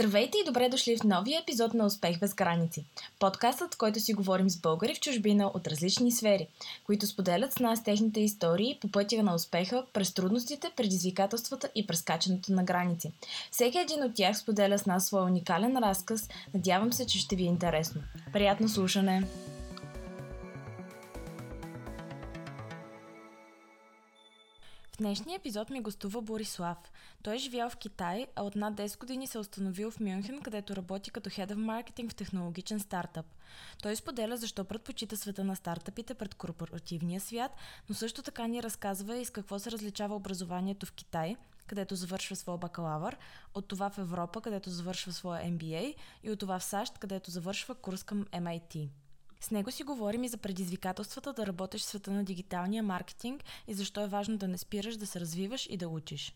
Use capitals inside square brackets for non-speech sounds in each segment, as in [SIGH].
Здравейте и добре дошли в новия епизод на Успех без граници. Подкастът, в който си говорим с българи в чужбина от различни сфери, които споделят с нас техните истории по пътя на успеха през трудностите, предизвикателствата и прескачането на граници. Всеки един от тях споделя с нас своя уникален разказ. Надявам се, че ще ви е интересно. Приятно слушане! Днешния епизод ми гостува Борислав. Той е живял в Китай, а от над 10 години се е установил в Мюнхен, където работи като Head of Marketing в технологичен стартъп. Той споделя защо предпочита света на стартъпите пред корпоративния свят, но също така ни разказва и с какво се различава образованието в Китай, където завършва своя бакалавър, от това в Европа, където завършва своя MBA и от това в САЩ, където завършва курс към MIT. С него си говорим и за предизвикателствата да работиш в света на дигиталния маркетинг и защо е важно да не спираш, да се развиваш и да учиш.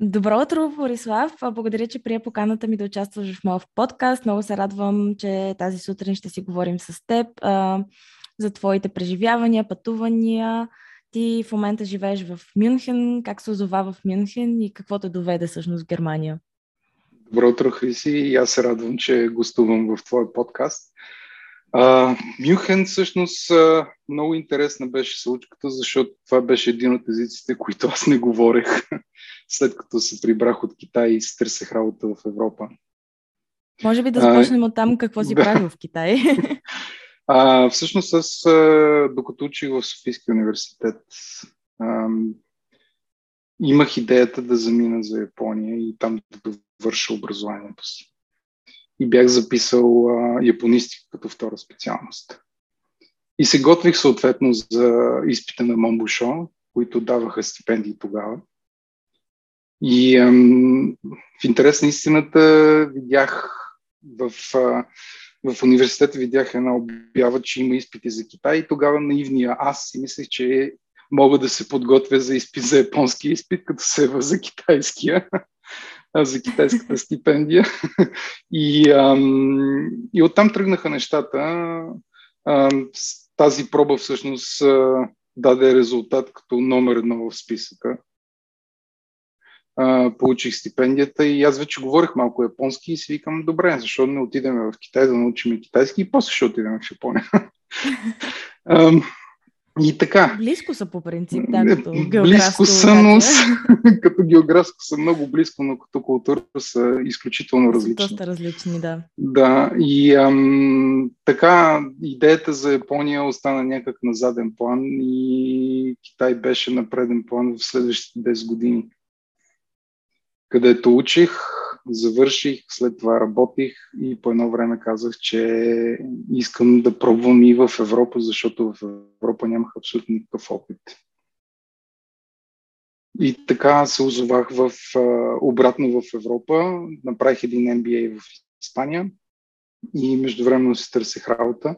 Добро утро, Борислав. Благодаря, че прие поканата ми да участваш в моят подкаст. Много се радвам, че тази сутрин ще си говорим с теб а, за твоите преживявания, пътувания. Ти в момента живееш в Мюнхен. Как се озова в Мюнхен и какво те доведе всъщност в Германия? Добро утро, Хриси. И аз се радвам, че гостувам в твоя подкаст. А, Мюнхен всъщност много интересна беше случката, защото това беше един от езиците, които аз не говорех [LAUGHS] след като се прибрах от Китай и се търсех работа в Европа. Може би да започнем от там какво си [LAUGHS] да. правил в Китай. [LAUGHS] А, всъщност аз, докато учих в Софийския университет, а, имах идеята да замина за Япония и там да довърша образованието си и бях записал а, японистика като втора специалност. И се готвих съответно за изпита на Момбушо, които даваха стипендии тогава. И ам, в интерес на истината видях в, а, в университета видях една обява, че има изпити за Китай и тогава наивния аз си мислех, че мога да се подготвя за изпит за японски изпит, като се за китайския за китайската стипендия. [LAUGHS] И, ам, и оттам тръгнаха нещата. Ам, тази проба всъщност даде резултат като номер едно в списъка. А, получих стипендията и аз вече говорих малко японски и си викам, добре, защо не отидем в Китай да научим китайски и после ще отидем в Япония. [LAUGHS] И така. Близко са по принцип, да, като Близко са, но [LAUGHS] като географско са много близко, но като култура са изключително различни. Доста различни, да. Да, и ам, така идеята за Япония остана някак на заден план и Китай беше на преден план в следващите 10 години. Където учих, завърших, след това работих и по едно време казах, че искам да пробвам и в Европа, защото в Европа нямах абсолютно никакъв опит. И така се озовах в, обратно в Европа, направих един MBA в Испания и междувременно си търсех работа.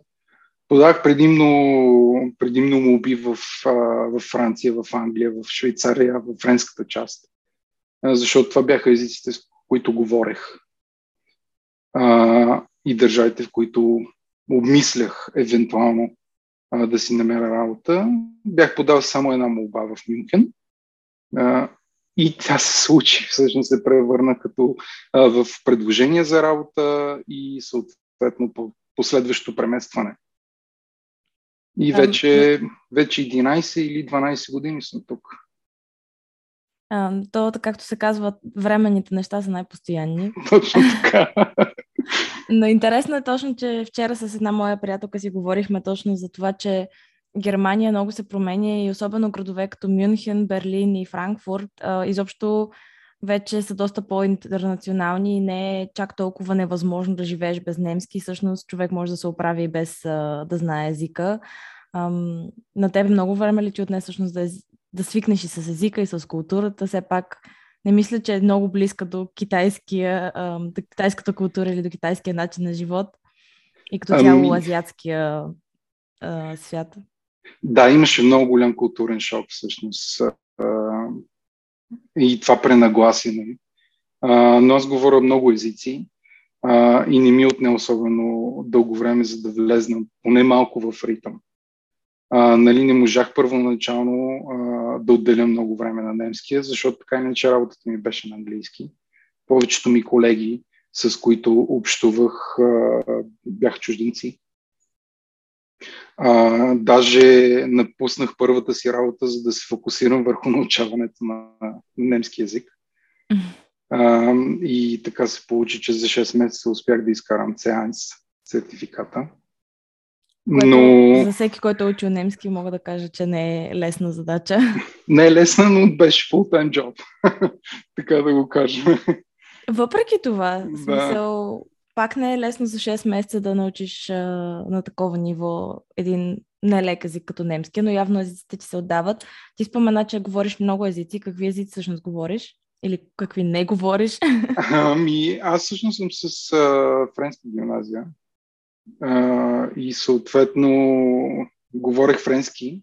Подах предимно, предимно молби в, в Франция, в Англия, в Швейцария, в френската част, защото това бяха езиците, които говорех. А, и държавите, в които обмислях евентуално а, да си намеря работа. Бях подал само една молба в Мюнхен. А, и тя се случи. Всъщност се превърна като а, в предложение за работа и съответно по последващо преместване. И вече, вече 11 или 12 години съм тук. А, то, както се казва, временните неща са най-постоянни. [LAUGHS] Точно така. Но интересно е точно, че вчера с една моя приятелка си говорихме точно за това, че Германия много се променя и особено градове като Мюнхен, Берлин и Франкфурт а, изобщо вече са доста по-интернационални и не е чак толкова невъзможно да живееш без немски. Всъщност човек може да се оправи и без а, да знае езика. Ам, на тебе много време ли ти отне всъщност да, да свикнеш и с езика, и с културата. Все пак не мисля, че е много близка до, китайския, до китайската култура или до китайския начин на живот и като цяло ами... азиатския а, свят. Да, имаше много голям културен шок всъщност. и това пренагласине. но аз говоря много езици и не ми отне особено дълго време, за да влезна поне малко в ритъм а, нали, не можах първоначално а, да отделя много време на немския, защото така иначе работата ми беше на английски. повечето ми колеги, с които общувах, бяха чужденци. А, даже напуснах първата си работа, за да се фокусирам върху научаването на немски язик. А, и така се получи, че за 6 месеца успях да изкарам C1 сертификата. Което, но... За всеки, който е учил немски, мога да кажа, че не е лесна задача. [LAUGHS] Не е лесна, но беше full-time job. [LAUGHS] така да го кажа. Въпреки това, да. смисъл, пак не е лесно за 6 месеца да научиш а, на такова ниво един нелек език като немски, но явно езиците ти се отдават. Ти спомена, че говориш много езици. Какви езици всъщност говориш? Или какви не говориш? [LAUGHS] Ами, аз всъщност съм с а, френска гимназия. А, и съответно говорех френски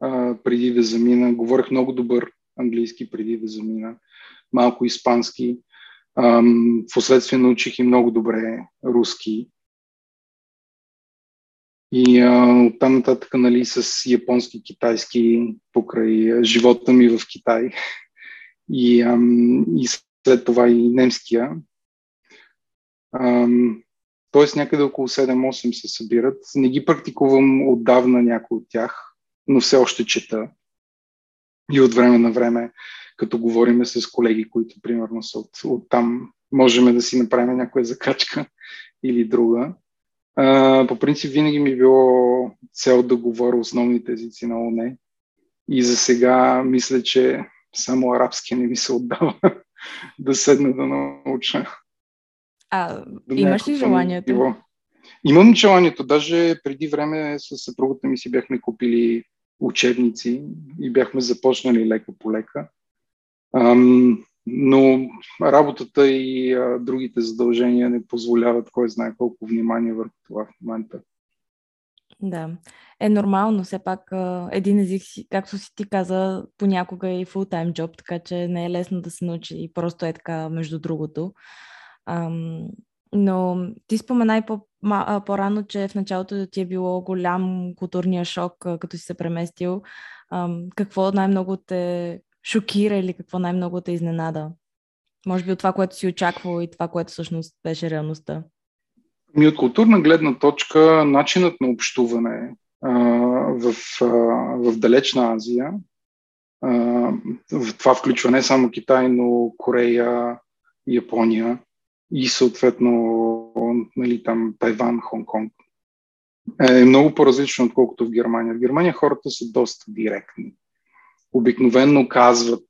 а, преди да замина. Говорех много добър английски преди да замина. Малко испански. Ам, впоследствие научих и много добре руски. И а, оттам нататък нали, с японски, китайски, покрай живота ми в Китай. И, ам, и след това и немския. Ам, тоест някъде около 7-8 се събират. Не ги практикувам отдавна някой от тях, но все още чета. И от време на време като говорим с колеги, които примерно са от, от там, можем да си направим някоя закачка или друга. А, по принцип винаги ми е било цел да говоря основните езици на ОНЕ и за сега мисля, че само арабски не ми се отдава [LAUGHS] да седна да науча. А да имаш ли желанието? Ниво. Имам желанието. Даже преди време с съпругата ми си бяхме купили учебници и бяхме започнали лека по лека. Ам, но работата и а, другите задължения не позволяват кой знае колко внимание върху това в момента. Да, е нормално. Все пак един език, както си ти каза, понякога е и фултайм джоб, така че не е лесно да се научи и просто е така между другото. Ам, но ти спомена и по, по-рано, че в началото ти е било голям културния шок, като си се преместил. Ам, какво най-много те шокира или какво най-много те изненада? Може би от това, което си очаквал и това, което всъщност беше реалността. Ми от културна гледна точка, начинът на общуване а, в, а, в далечна Азия, а, в това включва не само Китай, но Корея, Япония и съответно нали, там Тайван, Хонг-Конг, е много по-различно, отколкото в Германия. В Германия хората са доста директни обикновенно казват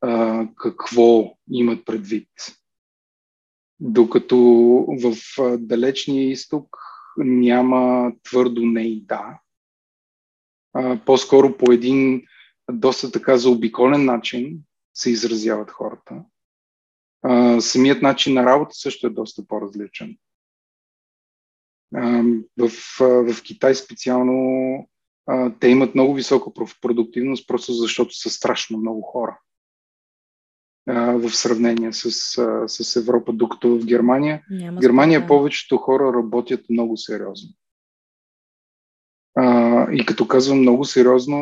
а, какво имат предвид. Докато в далечния изток няма твърдо не и да. А, по-скоро по един доста така заобиколен начин се изразяват хората. А, самият начин на работа също е доста по-различен. А, в, в Китай специално а, те имат много висока продуктивност, просто защото са страшно много хора а, в сравнение с, а, с Европа, докато в Германия, Няма Германия спорта. повечето хора работят много сериозно. А, и като казвам много сериозно,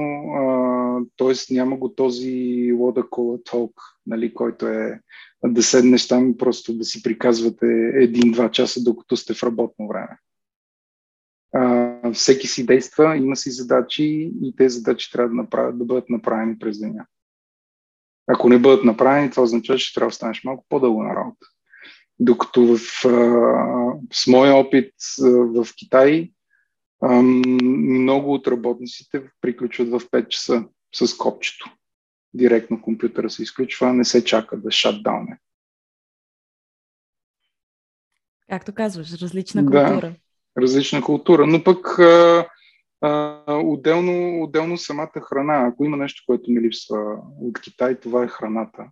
т.е. няма го този вода кола толк, нали, който е да седнеш там просто да си приказвате един-два часа, докато сте в работно време а, всеки си действа, има си задачи и тези задачи трябва да, направят, да бъдат направени през деня. Ако не бъдат направени, това означава, че трябва да останеш малко по-дълго на работа. Докато в, а, с моя опит а, в Китай, а, много от работниците приключват в 5 часа с копчето. Директно компютъра се изключва, не се чака да шатдауне. Както казваш, различна култура. Да различна култура. Но пък а, а, отделно, отделно самата храна. Ако има нещо, което ми липсва от Китай, това е храната.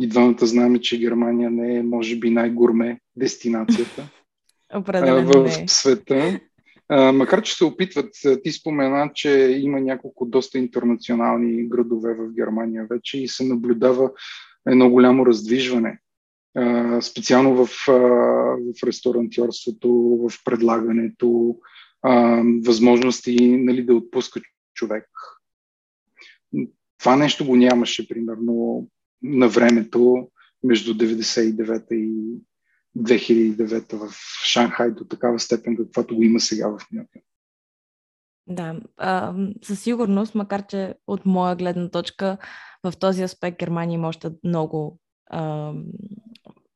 И двамата знаем, че Германия не е, може би, най-гурме дестинацията [LAUGHS] в. Е. света. А, макар, че се опитват, ти спомена, че има няколко доста интернационални градове в Германия вече и се наблюдава едно голямо раздвижване специално в, в ресторантьорството, в предлагането, възможности нали, да отпуска човек. Това нещо го нямаше, примерно, на времето. между 99-та и 2009 в Шанхай до такава степен, каквато го има сега в Мюнхен. Да, а, със сигурност, макар че от моя гледна точка в този аспект Германия има още много а,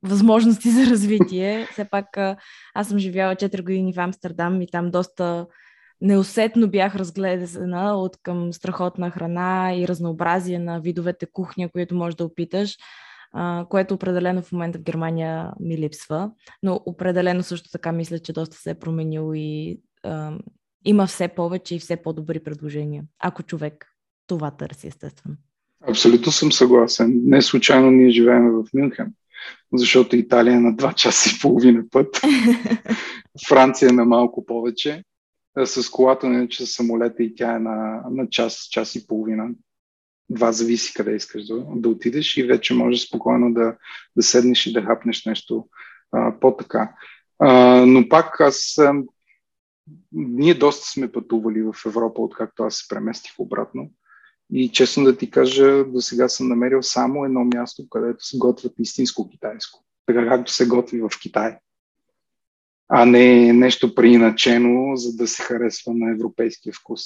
възможности за развитие. [LAUGHS] Все пак а, аз съм живяла 4 години в Амстердам и там доста неусетно бях разгледана от към страхотна храна и разнообразие на видовете кухня, които можеш да опиташ, а, което определено в момента в Германия ми липсва. Но определено също така мисля, че доста се е променил и а, има все повече и все по-добри предложения, ако човек това търси, естествено. Абсолютно съм съгласен. Не случайно ние живеем в Мюнхен, защото Италия е на 2 часа и половина път, [LAUGHS] Франция е на малко повече, с колата, не че с самолета и тя е на, на час, час и половина. Два зависи къде искаш да, да отидеш и вече можеш спокойно да, да седнеш и да хапнеш нещо а, по-така. А, но пак аз ние доста сме пътували в Европа, откакто аз се преместих обратно. И честно да ти кажа, до сега съм намерил само едно място, където се готвят истинско китайско. Така както се готви в Китай. А не нещо преиначено, за да се харесва на европейския вкус.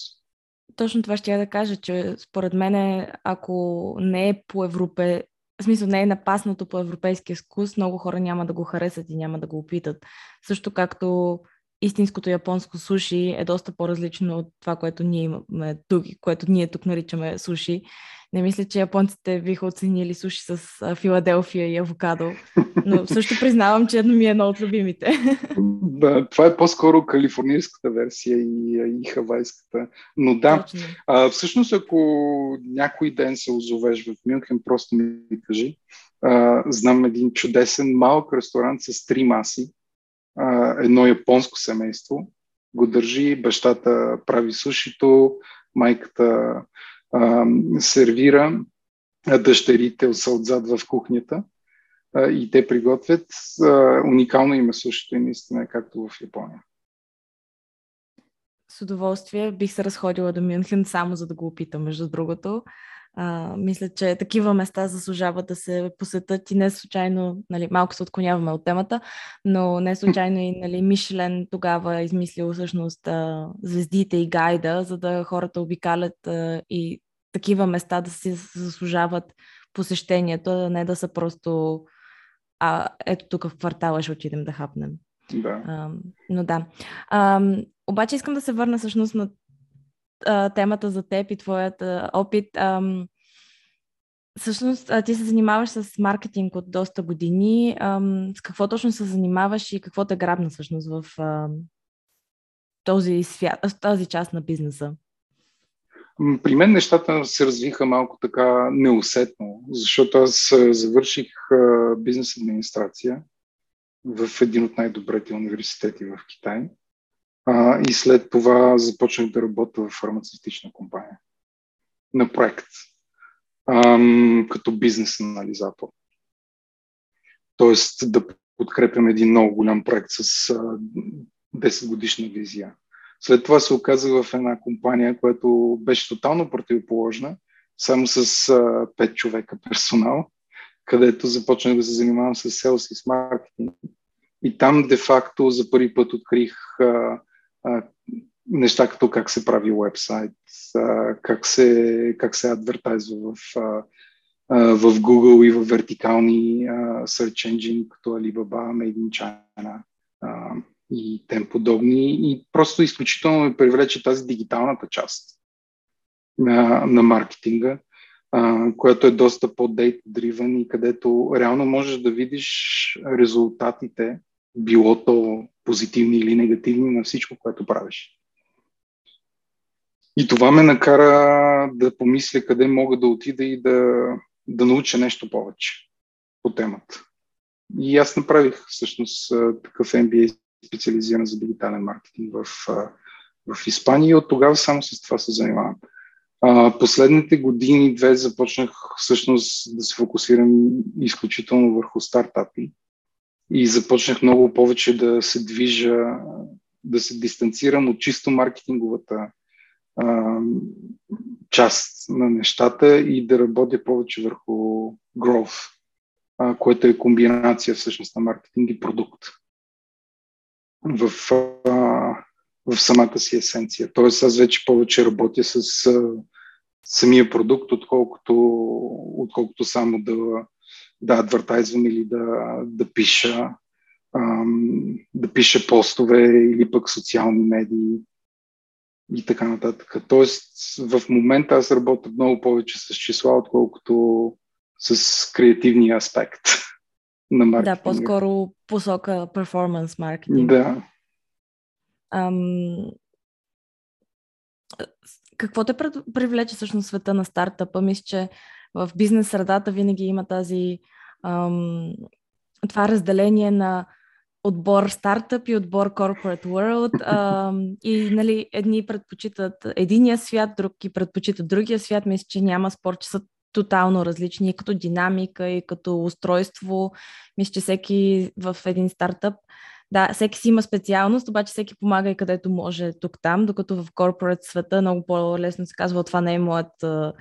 Точно това ще я да кажа, че според мен, ако не е по европе, в смисъл не е напаснато по европейския вкус, много хора няма да го харесат и няма да го опитат. Също както истинското японско суши е доста по-различно от това, което ние имаме тук, което ние тук наричаме суши. Не мисля, че японците биха оценили суши с Филаделфия и авокадо, но [LAUGHS] също признавам, че едно ми е едно от любимите. [LAUGHS] Да, това е по-скоро калифорнийската версия и, и хавайската. Но да, а, всъщност ако някой ден се озовеш в Мюнхен, просто ми кажи. А, знам един чудесен малък ресторант с три маси, едно японско семейство го държи, бащата прави сушито, майката а, сервира, а дъщерите са отзад в кухнята а, и те приготвят. А, уникално има сушито и наистина е както в Япония. С удоволствие бих се разходила до Мюнхен само за да го опитам, между другото. А, мисля, че такива места заслужават да се посетят и не случайно, нали, малко се отклоняваме от темата, но не случайно и нали, Мишлен тогава е измислил всъщност а, звездите и гайда, за да хората обикалят а, и такива места да си заслужават посещението, а не да са просто а, ето тук в квартала ще отидем да хапнем. Да. А, но да. А, обаче искам да се върна всъщност на а, темата за теб и твоят а, опит. А, всъщност, а, ти се занимаваш с маркетинг от доста години. А, с какво точно се занимаваш и какво те грабна всъщност в а, този, свят, този част на бизнеса? При мен нещата се развиха малко така неусетно, защото аз завърших бизнес администрация в един от най-добрите университети в Китай. А, и след това започнах да работя в фармацевтична компания на проект, ам, като бизнес анализатор. Тоест да подкрепям един много голям проект с а, 10 годишна визия. След това се оказах в една компания, която беше тотално противоположна, само с а, 5 човека персонал, където започнах да се занимавам с селс и с маркетинг. И там де-факто за първи път открих а, неща като как се прави вебсайт, как се, как се адвертайзва в, в Google и в вертикални search engine, като Alibaba, Made in China и тем подобни. И просто изключително ме привлече тази дигиталната част на, на маркетинга, която е доста по-дейт-дривен и където реално можеш да видиш резултатите, било то позитивни или негативни на всичко, което правиш. И това ме накара да помисля къде мога да отида и да, да науча нещо повече по темата. И аз направих всъщност такъв MBA специализиран за дигитален маркетинг в, в Испания и от тогава само с това се занимавам. Последните години, две, започнах всъщност да се фокусирам изключително върху стартапи и започнах много повече да се движа, да се дистанцирам от чисто маркетинговата а, част на нещата и да работя повече върху growth, а, което е комбинация всъщност на маркетинг и продукт в, а, в самата си есенция. Тоест аз вече повече работя с а, самия продукт, отколкото, отколкото само да, да адвертайзвам или да, да пиша да пиша постове или пък социални медии и така нататък. Тоест, в момента аз работя много повече с числа, отколкото с креативния аспект [LAUGHS] на маркетинга. Да, по-скоро посока перформанс маркетинг. Да. Ам... Какво те привлече всъщност света на стартъпа? Мисля, че в бизнес средата винаги има тази ам... това разделение на отбор стартъп и отбор corporate world. А, и нали, едни предпочитат единия свят, други предпочитат другия свят. Мисля, че няма спор, че са тотално различни и като динамика, и като устройство. Мисля, че всеки в един стартъп да, всеки си има специалност, обаче всеки помага и където може тук-там, докато в корпорат света много по-лесно се казва, това не е моята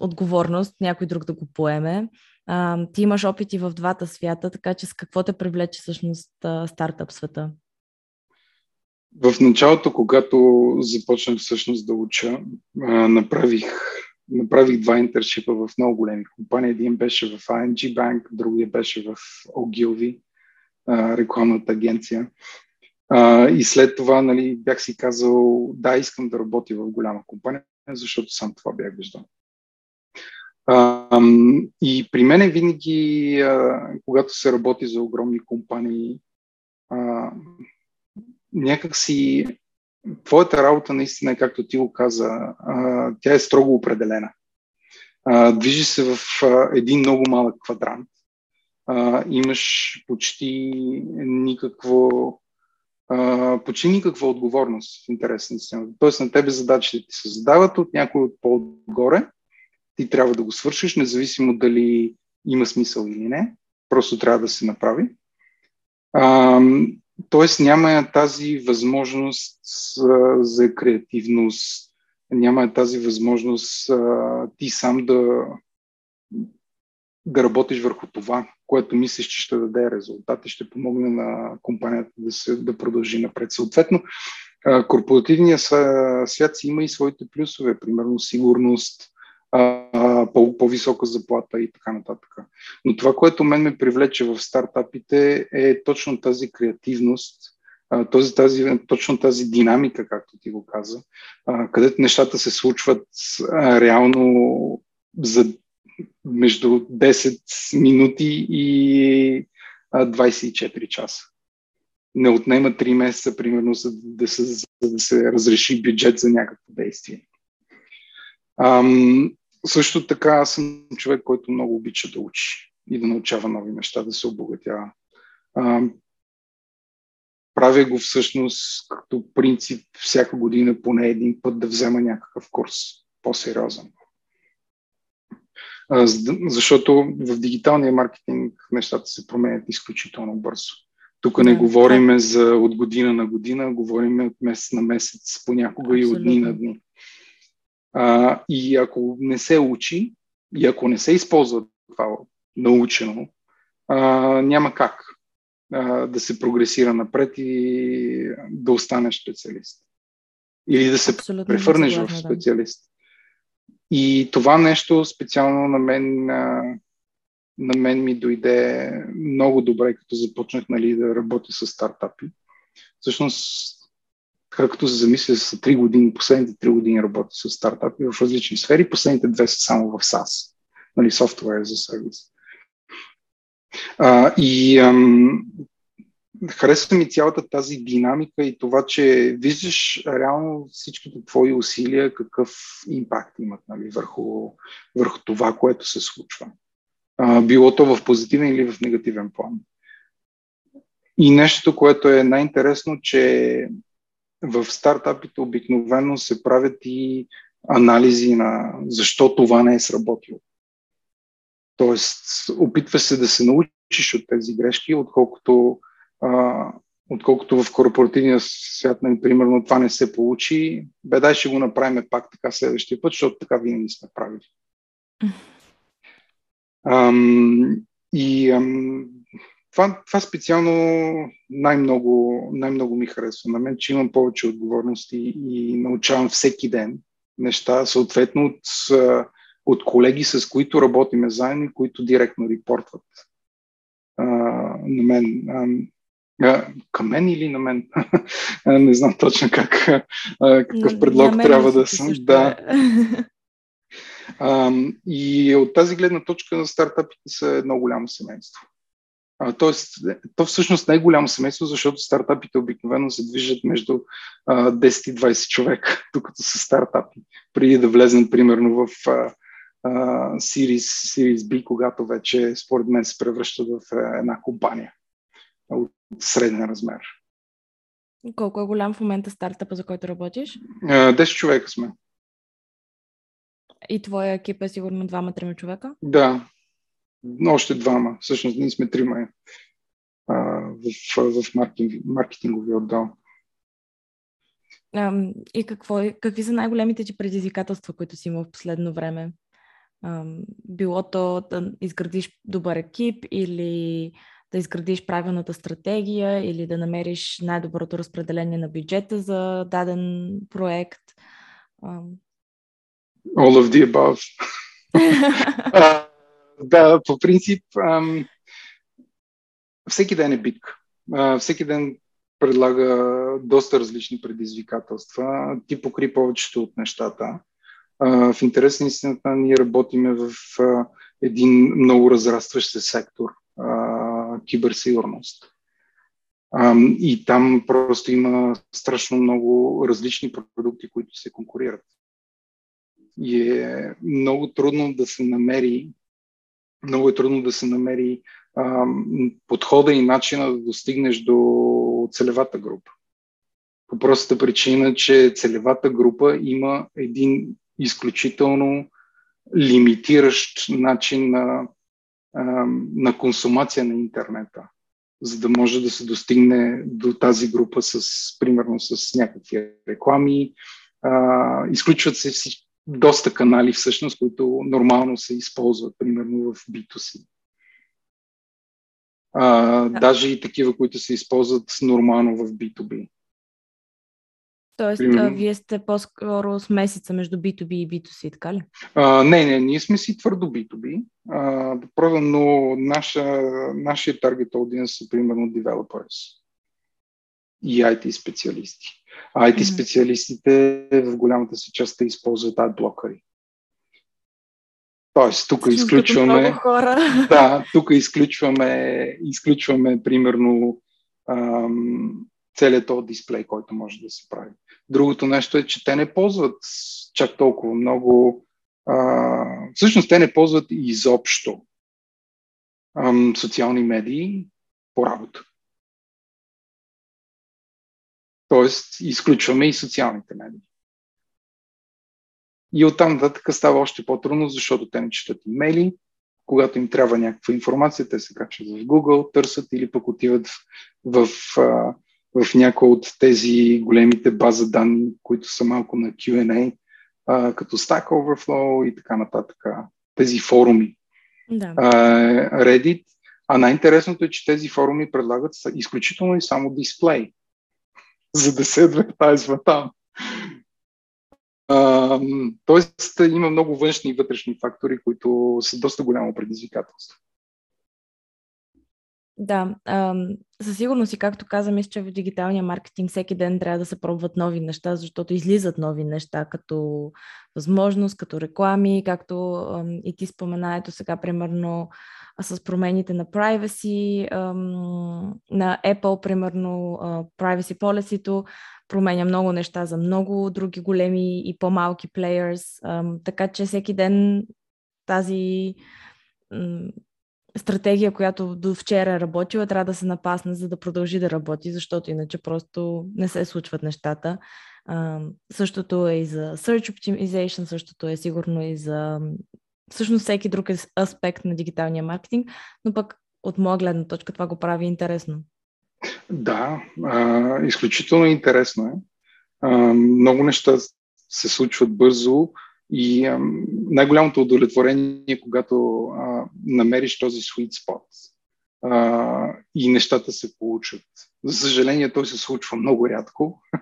отговорност, някой друг да го поеме. А, ти имаш опити в двата свята, така че с какво те привлече всъщност стартъп света? В началото, когато започнах всъщност да уча, направих, направих два интершипа в много големи компании. Един беше в ING Bank, другия беше в Ogilvy, рекламната агенция. И след това нали, бях си казал, да, искам да работя в голяма компания, защото сам това бях виждал. А, и при мен винаги, а, когато се работи за огромни компании, а, някакси твоята работа наистина е, както ти го каза, а, тя е строго определена. А, движи се в а, един много малък квадрант. А, имаш почти никакво а, почти никаква отговорност в интерес на системата. Тоест на тебе задачите ти се задават от някой от по-отгоре ти трябва да го свършиш, независимо дали има смисъл или не. Просто трябва да се направи. А, тоест няма тази възможност а, за креативност, няма тази възможност а, ти сам да, да работиш върху това, което мислиш, че ще даде резултат и ще помогне на компанията да, се, да продължи напред. Съответно, корпоративният свят си има и своите плюсове, примерно сигурност, по- по-висока заплата и така нататък. Но това, което мен ме привлече в стартапите е точно тази креативност, този, тази, точно тази динамика, както ти го каза, където нещата се случват реално за между 10 минути и 24 часа. Не отнема 3 месеца, примерно, за да се, за да се разреши бюджет за някакво действие. Също така аз съм човек, който много обича да учи и да научава нови неща, да се обогатява. Ам, правя го всъщност като принцип всяка година поне един път да взема някакъв курс по-сериозен. А, защото в дигиталния маркетинг нещата се променят изключително бързо. Тук не да, говориме да. за от година на година, говориме от месец на месец, понякога Абсолютно. и от дни на дни. А, и ако не се учи, и ако не се използва това научено, а, няма как а, да се прогресира напред и да останеш специалист. Или да се Абсолютно превърнеш в специалист. И това нещо специално на мен, на мен ми дойде много добре, като започнах нали, да работя с стартапи. Всъщност както се замисля, са 3 години, последните 3 години работя с стартапи в различни сфери, последните две са само в SaaS, нали, Software за сервис. А, и ам, харесва ми цялата тази динамика и това, че виждаш реално всичките твои усилия, какъв импакт имат нали, върху, върху това, което се случва. А, било то в позитивен или в негативен план. И нещо, което е най-интересно, че в стартапите обикновено се правят и анализи на защо това не е сработило. Тоест, опитваш се да се научиш от тези грешки, отколкото, а, отколкото в корпоративния свят, нали, примерно, това не се получи, бе дай ще го направим пак така следващия път, защото така винаги сме правили. Ам, и ам, това, това специално най-много, най-много ми харесва на мен, че имам повече отговорности и научавам всеки ден неща, съответно от, от колеги, с които работиме заедно и които директно репортват а, на мен. А, към мен или на мен? [LAUGHS] Не знам точно как, какъв предлог трябва да съм. Да. А, и от тази гледна точка стартапите са едно голямо семейство. А, тоест, то всъщност не е голямо семейство, защото стартапите обикновено се движат между а, 10 и 20 човека, [LAUGHS] докато са стартапи, преди да влезнем примерно в а, а, Series, Series B, когато вече според мен се превръща в а, една компания от среден размер. Колко е голям в момента стартапа, за който работиш? 10 човека сме. И твоя екип е сигурно двама-трима човека? Да, още двама. Всъщност ние сме трима а, в, в маркетинг, маркетингови отдел. И какво, какви са най-големите ти предизвикателства, които си имал в последно време? Било то да изградиш добър екип или да изградиш правилната стратегия или да намериш най-доброто разпределение на бюджета за даден проект? All of the above. [LAUGHS] да, по принцип, ам, всеки ден е бик. А, всеки ден предлага доста различни предизвикателства. Ти покри повечето от нещата. А, в интерес на истината ние работиме в а, един много разрастващ се сектор а, киберсигурност. А, и там просто има страшно много различни продукти, които се конкурират. И е много трудно да се намери много е трудно да се намери а, подхода и начина да достигнеш до целевата група. По простата причина, че целевата група има един изключително лимитиращ начин на, а, на консумация на интернета, за да може да се достигне до тази група с, примерно, с някакви реклами. А, изключват се всички доста канали всъщност, които нормално се използват, примерно в B2C. А, да. Даже и такива, които се използват нормално в B2B. Тоест, Примерно... а, вие сте по-скоро с месеца между B2B и B2C, така ли? А, не, не, ние сме си твърдо B2B, а, но наша, нашия таргет аудиенс са примерно developers и IT специалисти. А IT специалистите в голямата си част използват адблокъри. Тоест, тук изключваме. Хора. [LAUGHS] Да, тук изключваме, изключваме примерно ам, целият този дисплей, който може да се прави. Другото нещо е, че те не ползват чак толкова много. А, всъщност, те не ползват изобщо ам, социални медии по работа. Тоест, изключваме и социалните медии. И оттам нататък става още по-трудно, защото те не четат имейли. Когато им трябва някаква информация, те се качват в Google, търсят или пък отиват в, в, в някои от тези големите база данни, които са малко на Q&A, като Stack Overflow и така нататък. Тези форуми. Да. Reddit. А най-интересното е, че тези форуми предлагат изключително и само дисплей за да се адвертайзва там. А, тоест има много външни и вътрешни фактори, които са доста голямо предизвикателство. Да, със сигурност и както каза, мисля, че в дигиталния маркетинг всеки ден трябва да се пробват нови неща, защото излизат нови неща, като възможност, като реклами, както ам, и ти спомена, ето сега, примерно, с промените на privacy, на Apple, примерно, privacy policy променя много неща за много други големи и по-малки плеерс, така че всеки ден тази стратегия, която до вчера е работила, трябва да се напасне, за да продължи да работи, защото иначе просто не се случват нещата. същото е и за Search Optimization, същото е сигурно и за всъщност всеки друг аспект на дигиталния маркетинг, но пък от моя гледна точка това го прави интересно. Да, а, изключително интересно е. А, много неща се случват бързо И а, най-голямото удовлетворение е когато а, намериш този sweet spot а, и нещата се получат. За съжаление, той се случва много рядко. [LAUGHS]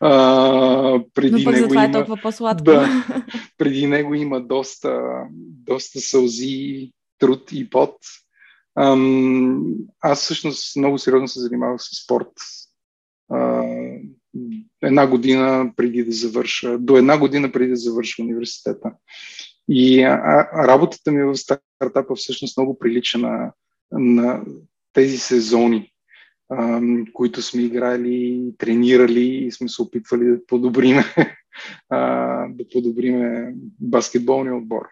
А, преди Но пък него това е има, е толкова по-сладко. Да, [LAUGHS] преди него има доста, доста сълзи, труд и пот. Ам, аз всъщност много сериозно се занимавах с спорт. А, една година преди да завърша, до една година преди да завърша университета. И а, работата ми в стартапа всъщност много прилича на, на тези сезони, които сме играли, тренирали и сме се опитвали да подобриме, [LAUGHS] да подобриме баскетболния отбор.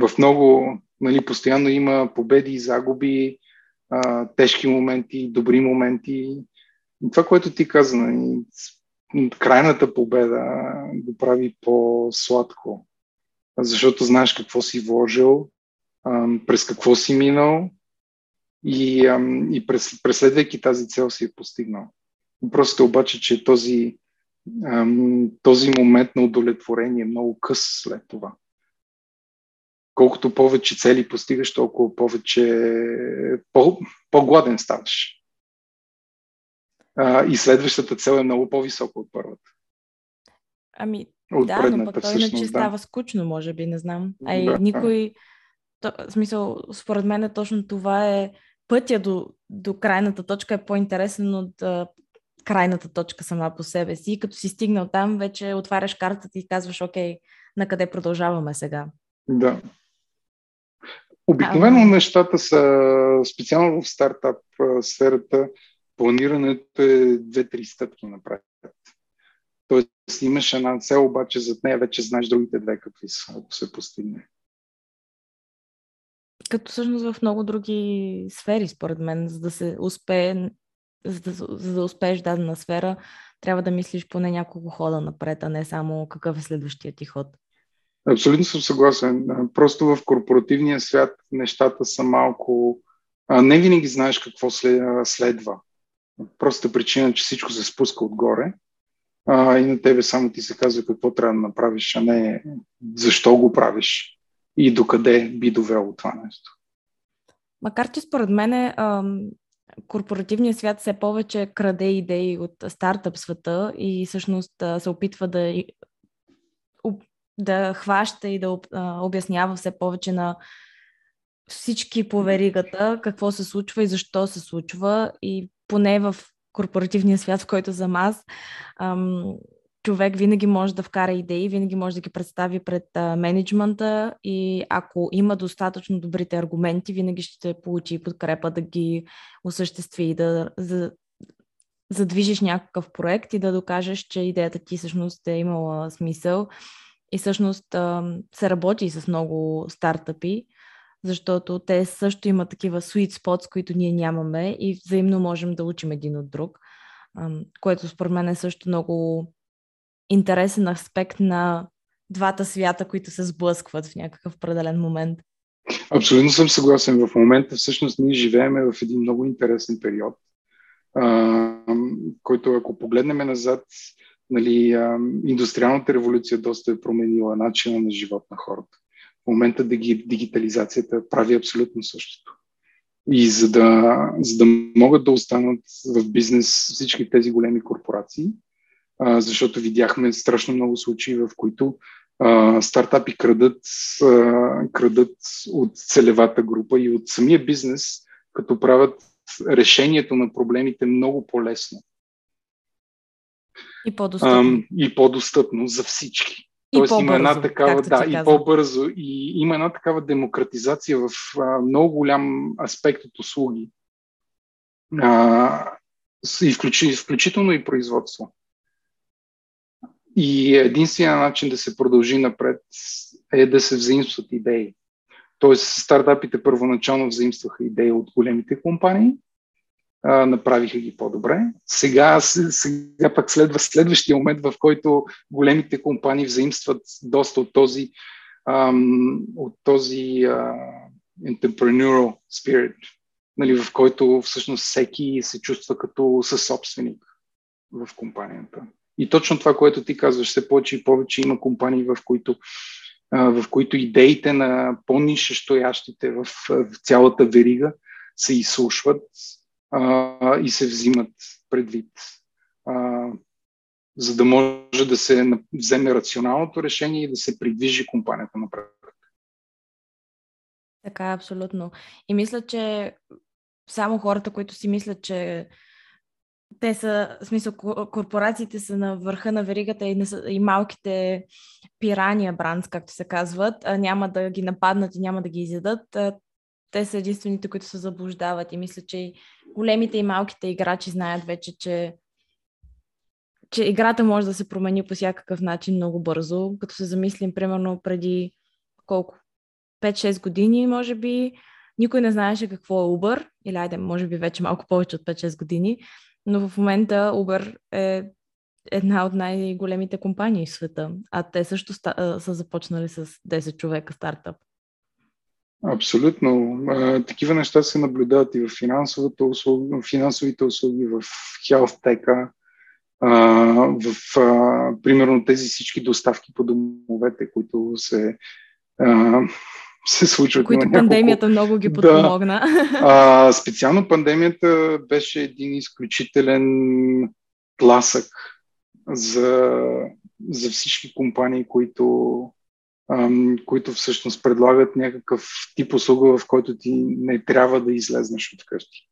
В много, нали, постоянно има победи и загуби, тежки моменти, добри моменти. Това, което ти каза, нали, крайната победа го прави по-сладко, защото знаеш какво си вложил, през какво си минал и, и през, преследвайки тази цел си е постигнал. Просто обаче, че този, този момент на удовлетворение е много къс след това. Колкото повече цели постигаш, толкова повече по, по-гладен ставаш. и следващата цел е много по-висока от първата. Ами, от да, но пък той иначе да. става скучно, може би, не знам. А и да, никой, то, в смисъл, според мен е точно това е пътя до, до крайната точка е по-интересен от а, крайната точка сама по себе си. И като си стигнал там, вече отваряш картата и казваш, окей, на къде продължаваме сега. Да. Обикновено а, нещата са, специално в стартап сферата, планирането е две-три стъпки напред. Тоест имаш една цел, обаче зад нея вече знаеш другите две какви са, ако се постигне като всъщност в много други сфери, според мен, за да се успее, за да, за да успееш дадена сфера, трябва да мислиш поне няколко хода напред, а не само какъв е следващия ти ход. Абсолютно съм съгласен. Просто в корпоративния свят нещата са малко... Не винаги знаеш какво следва. Просто причина, че всичко се спуска отгоре и на тебе само ти се казва какво трябва да направиш, а не защо го правиш и докъде би довело това нещо. Макар, че според мен е, корпоративният свят все повече краде идеи от стартъп света и всъщност се опитва да, да хваща и да обяснява все повече на всички по веригата какво се случва и защо се случва и поне в корпоративния свят, в който съм аз, човек винаги може да вкара идеи, винаги може да ги представи пред а, менеджмента и ако има достатъчно добрите аргументи, винаги ще получи подкрепа да ги осъществи и да за, задвижиш някакъв проект и да докажеш, че идеята ти всъщност е имала смисъл. И всъщност а, се работи с много стартъпи, защото те също имат такива sweet spots, които ние нямаме и взаимно можем да учим един от друг, което според мен е също много интересен аспект на двата свята, които се сблъскват в някакъв определен момент. Абсолютно съм съгласен. В момента всъщност ние живееме в един много интересен период, който ако погледнем назад, нали, индустриалната революция доста е променила начина на живот на хората. В момента дигитализацията прави абсолютно същото. И за да, за да могат да останат в бизнес всички тези големи корпорации, а, защото видяхме страшно много случаи, в които а, стартапи крадат, а, крадат от целевата група и от самия бизнес, като правят решението на проблемите много по-лесно. И по-достъпно. А, и по-достъпно за всички. И Тоест има една такава, да, и по-бързо. И има една такава демократизация в а, много голям аспект от услуги. А, и включи, включително и производство. И единствения начин да се продължи напред е да се взаимстват идеи. Тоест, стартапите първоначално взаимстваха идеи от големите компании, а, направиха ги по-добре. Сега, сега пък следва следващия момент, в който големите компании взаимстват доста от този, ам, от този а, entrepreneurial spirit, нали, в който всъщност всеки се чувства като съсобственик в компанията. И точно това, което ти казваш, все повече и повече има компании, в които, в които идеите на по-нишестоящите в, в цялата верига се изслушват а, и се взимат предвид, а, за да може да се вземе рационалното решение и да се придвижи компанията напред. Така, абсолютно. И мисля, че само хората, които си мислят, че те са, в смисъл, корпорациите са на върха на веригата и, и малките пирания брандс, както се казват, няма да ги нападнат и няма да ги изядат. Те са единствените, които се заблуждават и мисля, че и големите и малките играчи знаят вече, че че играта може да се промени по всякакъв начин много бързо, като се замислим, примерно, преди колко? 5-6 години, може би, никой не знаеше какво е Uber, или айде, може би вече малко повече от 5-6 години, но в момента Uber е една от най-големите компании в света, а те също ста, са започнали с 10 човека стартъп. Абсолютно. такива неща се наблюдават и в услуга, финансовите услуги, в хелфтека, в примерно тези всички доставки по домовете, които се се случват. Които няколко... пандемията много ги подпомогна. Да. А, специално пандемията беше един изключителен тласък за, за всички компании, които, ам, които всъщност предлагат някакъв тип услуга, в който ти не трябва да излезнеш от къщи,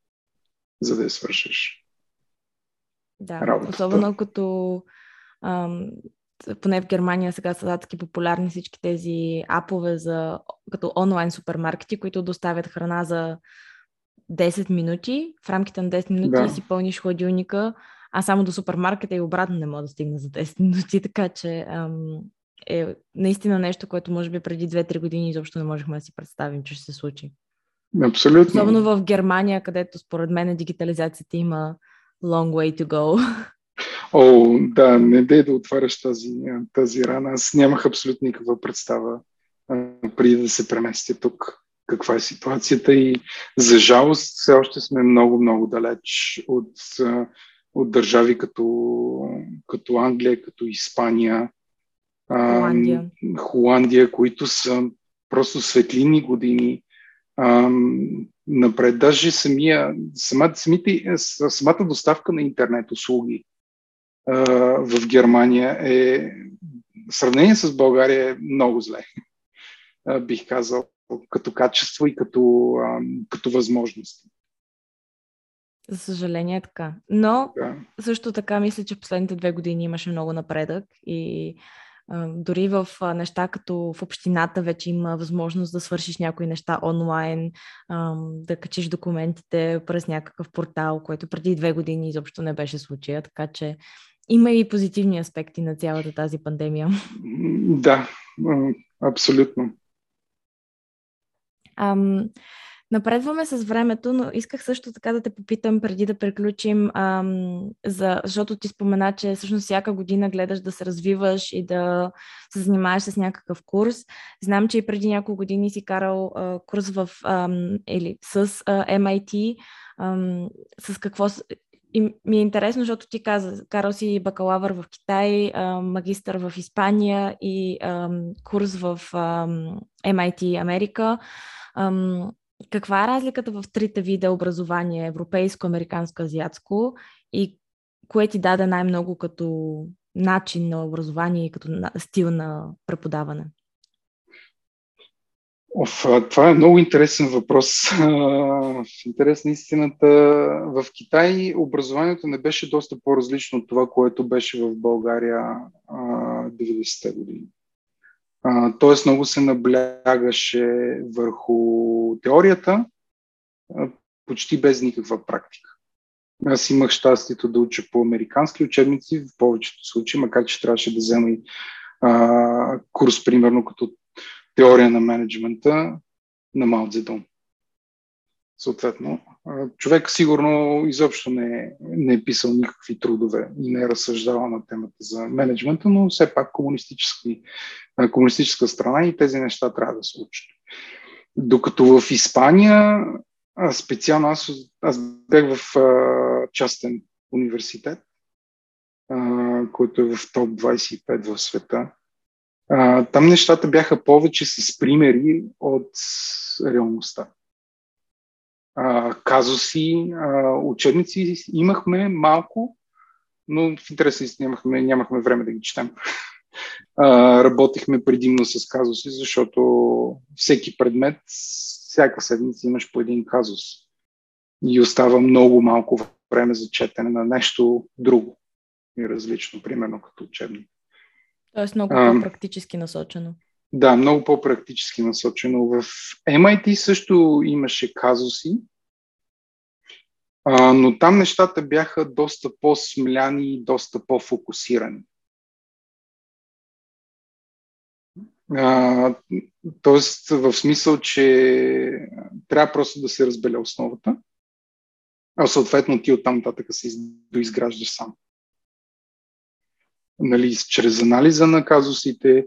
за да я свършиш. Да, работата. особено като ам, поне в Германия сега са адски популярни всички тези апове за, като онлайн супермаркети, които доставят храна за 10 минути. В рамките на 10 минути да. си пълниш хладилника, а само до супермаркета и обратно не мога да стигна за 10 минути, [LAUGHS] така че ам, е наистина нещо, което може би преди 2-3 години изобщо не можехме да си представим, че ще се случи. Абсолютно. Особено в Германия, където според мен дигитализацията има long way to go. [LAUGHS] О, да, не дей да отваряш тази, тази рана. Аз нямах абсолютно никаква представа а, преди да се преместя тук каква е ситуацията и за жалост все още сме много, много далеч от, от държави като, като Англия, като Испания, Холандия. А, Холандия, които са просто светлини години а, напред. Даже самия, самата, самите, самата доставка на интернет услуги в Германия е в сравнение с България е много зле, бих казал, като качество и като, като възможност. За съжаление е така. Но да. също така мисля, че последните две години имаше много напредък и дори в неща като в общината вече има възможност да свършиш някои неща онлайн, да качиш документите през някакъв портал, което преди две години изобщо не беше случая, така че има и позитивни аспекти на цялата тази пандемия. Да, абсолютно. Ам, напредваме с времето, но исках също така да те попитам преди да приключим, ам, за, защото ти спомена, че всъщност всяка година гледаш да се развиваш и да се занимаваш с някакъв курс. Знам, че и преди няколко години си карал а, курс в, ам, или с а, MIT. Ам, с какво и ми е интересно, защото ти каза, карал си бакалавър в Китай, магистър в Испания и курс в MIT Америка. Каква е разликата в трите вида образование, европейско, американско, азиатско и кое ти даде най-много като начин на образование и като стил на преподаване? Оф, това е много интересен въпрос. [LAUGHS] В интерес на истината, в Китай образованието не беше доста по-различно от това, което беше в България 90-те години. Тоест много се наблягаше върху теорията, почти без никаква практика. Аз имах щастието да уча по американски учебници в повечето случаи, макар че трябваше да взема и курс, примерно като теория на менеджмента на Мао Цзедун. Съответно, човек сигурно изобщо не, не е писал никакви трудове и не е разсъждавал на темата за менеджмента, но все пак комунистическа страна и тези неща трябва да се учат. Докато в Испания, специално аз, аз бях в частен университет а, който е в топ 25 в света. А, там нещата бяха повече с примери от реалността. А, казуси, а, учебници имахме малко, но в интерес нямахме, нямахме време да ги четем. А, работихме предимно с казуси, защото всеки предмет, всяка седмица имаш по един казус. И остава много малко време за четене на нещо друго и различно, примерно като учебник. Тоест много по-практически насочено. Да, много по-практически насочено. В MIT също имаше казуси, а, но там нещата бяха доста по-смляни и доста по-фокусирани. А, тоест, в смисъл, че трябва просто да се разбеля основата, а съответно ти оттам нататък се доизграждаш сам. Нали, чрез анализа на казусите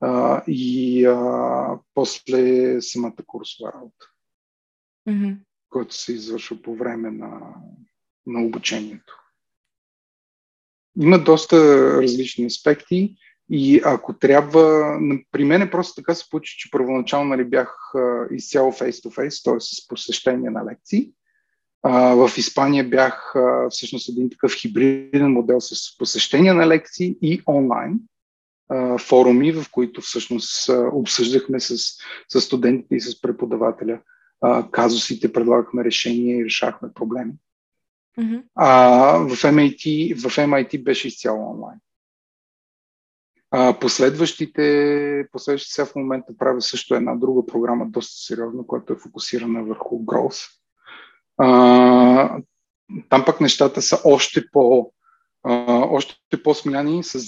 а, и а, после самата курсова работа, mm-hmm. който се извършва по време на, на обучението. Има доста различни аспекти. И ако трябва, при мен е просто така се получи, че първоначално нали, бях изцяло face-to-face, т.е. с посещение на лекции. В Испания бях всъщност един такъв хибриден модел с посещение на лекции и онлайн форуми, в които всъщност обсъждахме с, с студентите и с преподавателя казусите, предлагахме решения и решахме проблеми. Mm-hmm. А в MIT, в MIT беше изцяло онлайн. А, последващите, последващите сега в момента правя също една друга програма, доста сериозна, която е фокусирана върху growth. А, там пък нещата са още, по, а, още по-смляни с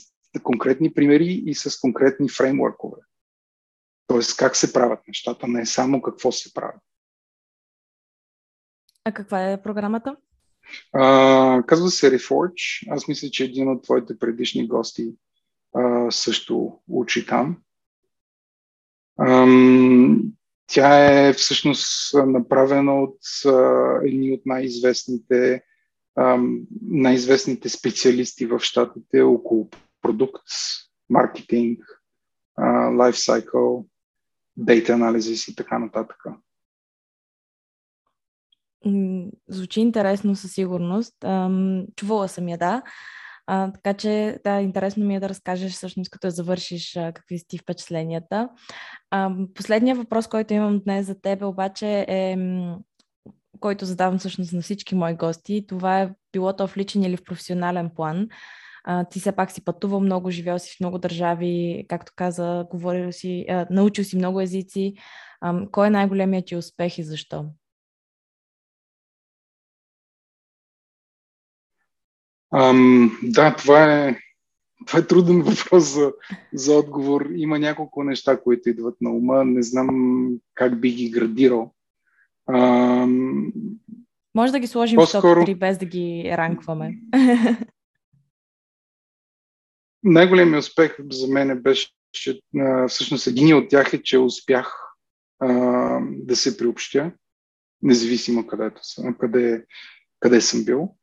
конкретни примери и с конкретни фреймворкове. Тоест как се правят нещата, не само какво се прави. А каква е програмата? А, казва се Reforge. Аз мисля, че един от твоите предишни гости а, също учи там. Ам, тя е всъщност направена от едни от най-известните, най-известните специалисти в щатите около продукт, маркетинг, лайфсайкъл, дейта анализис и така нататък. Звучи интересно със сигурност. Чувала съм я, да. А, така че, да, интересно ми е да разкажеш всъщност, като завършиш, а, какви си ти впечатленията. А, последният въпрос, който имам днес за теб, обаче е който задавам всъщност на всички мои гости. Това е било то в личен или в професионален план. А, ти все пак си пътувал много, живял си в много държави, както каза, говорил си, а, научил си много езици. А, кой е най-големият ти успех и защо? Ам, да, това е, това е труден [LAUGHS] въпрос за, за отговор. Има няколко неща, които идват на ума. Не знам как би ги градирал. Ам, Може да ги сложим по-скоро... в топ 3, без да ги ранкваме. [LAUGHS] Най-големият успех за мен беше, че всъщност един от тях е, че успях а, да се приобщя, независимо където съм, къде, къде съм бил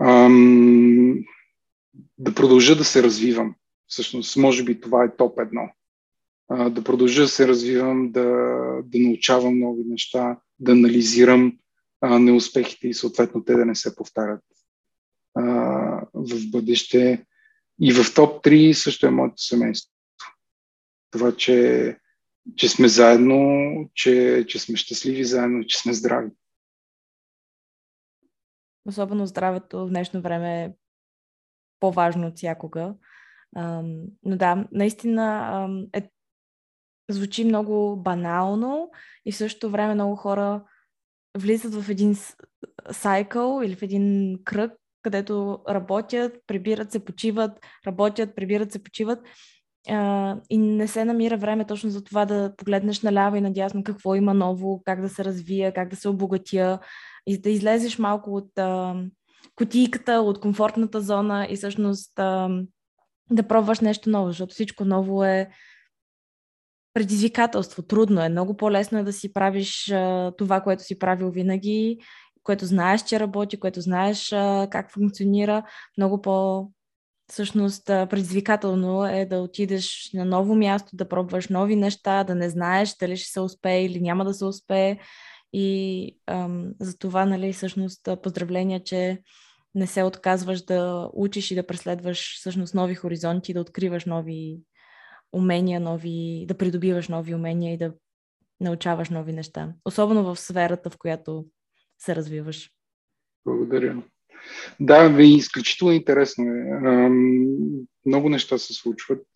ам, да продължа да се развивам. Всъщност, може би това е топ едно. А, да продължа да се развивам, да, да научавам нови неща, да анализирам а, неуспехите и съответно те да не се повтарят а, в бъдеще. И в топ 3 също е моето семейство. Това, че, че сме заедно, че, че сме щастливи заедно, че сме здрави. Особено здравето в днешно време е по-важно от всякога. Но да, наистина е, звучи много банално и в същото време много хора влизат в един сайкъл или в един кръг, където работят, прибират се, почиват, работят, прибират се, почиват и не се намира време точно за това да погледнеш наляво и надясно какво има ново, как да се развия, как да се обогатя, и да излезеш малко от а, кутийката, от комфортната зона и всъщност а, да пробваш нещо ново, защото всичко ново е предизвикателство, трудно е. Много по-лесно е да си правиш а, това, което си правил винаги което знаеш, че работи, което знаеш а, как функционира, много по всъщност предизвикателно е да отидеш на ново място, да пробваш нови неща, да не знаеш дали ще се успее или няма да се успее. И ам, за това, нали, всъщност, поздравления, че не се отказваш да учиш и да преследваш всъщност нови хоризонти, да откриваш нови умения, нови, да придобиваш нови умения и да научаваш нови неща. Особено в сферата, в която се развиваш. Благодаря. Да, ви изключително интересно е. Много неща се случват.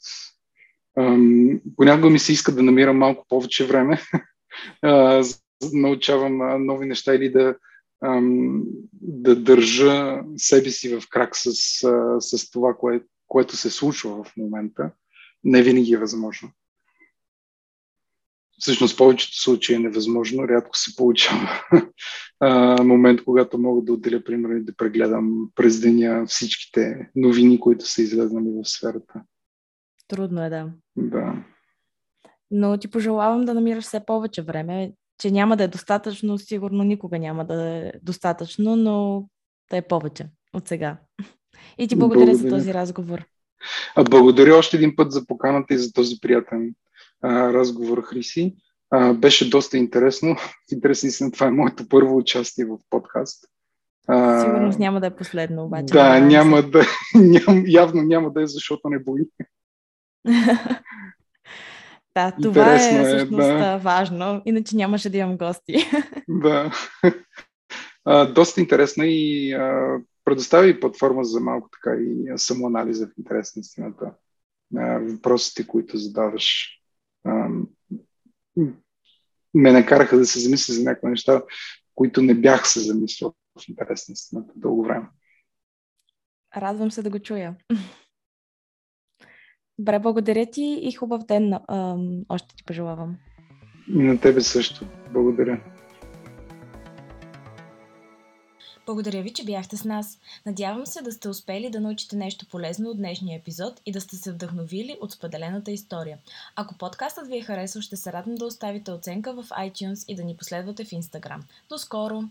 Понякога ми се иска да намирам малко повече време, [LAUGHS] да научавам нови неща или да, да държа себе си в крак с, с това, кое, което се случва в момента. Не винаги е възможно. Всъщност, в повечето случаи е невъзможно. Рядко се получава [LAUGHS] момент, когато мога да отделя, примерно, и да прегледам през деня всичките новини, които са излезнали в сферата. Трудно е, да. Да. Но ти пожелавам да намираш все повече време, че няма да е достатъчно, сигурно никога няма да е достатъчно, но да е повече от сега. [LAUGHS] И ти благодаря, благодаря. за този разговор. А благодаря още един път за поканата и за този приятен а, разговор, Хриси. А, беше доста интересно. [LAUGHS] Интересни си, това е моето първо участие в подкаст. А, Сигурно няма да е последно, обаче. Да, няма да, [LAUGHS] ням, явно няма да е, защото не бои. Да, това е Интересно е всъщност да. важно, иначе нямаше да имам гости. да. А, доста интересна и а, предоставя и платформа за малко така и самоанализа в интерес на истината. Въпросите, които задаваш ме накараха да се замисля за някои неща, които не бях се замислил в интерес на истината дълго време. Радвам се да го чуя. Добре, благодаря ти и хубав ден. Още ти пожелавам. И на тебе също. Благодаря. Благодаря ви, че бяхте с нас. Надявам се да сте успели да научите нещо полезно от днешния епизод и да сте се вдъхновили от споделената история. Ако подкастът ви е харесал, ще се радвам да оставите оценка в iTunes и да ни последвате в Instagram. До скоро!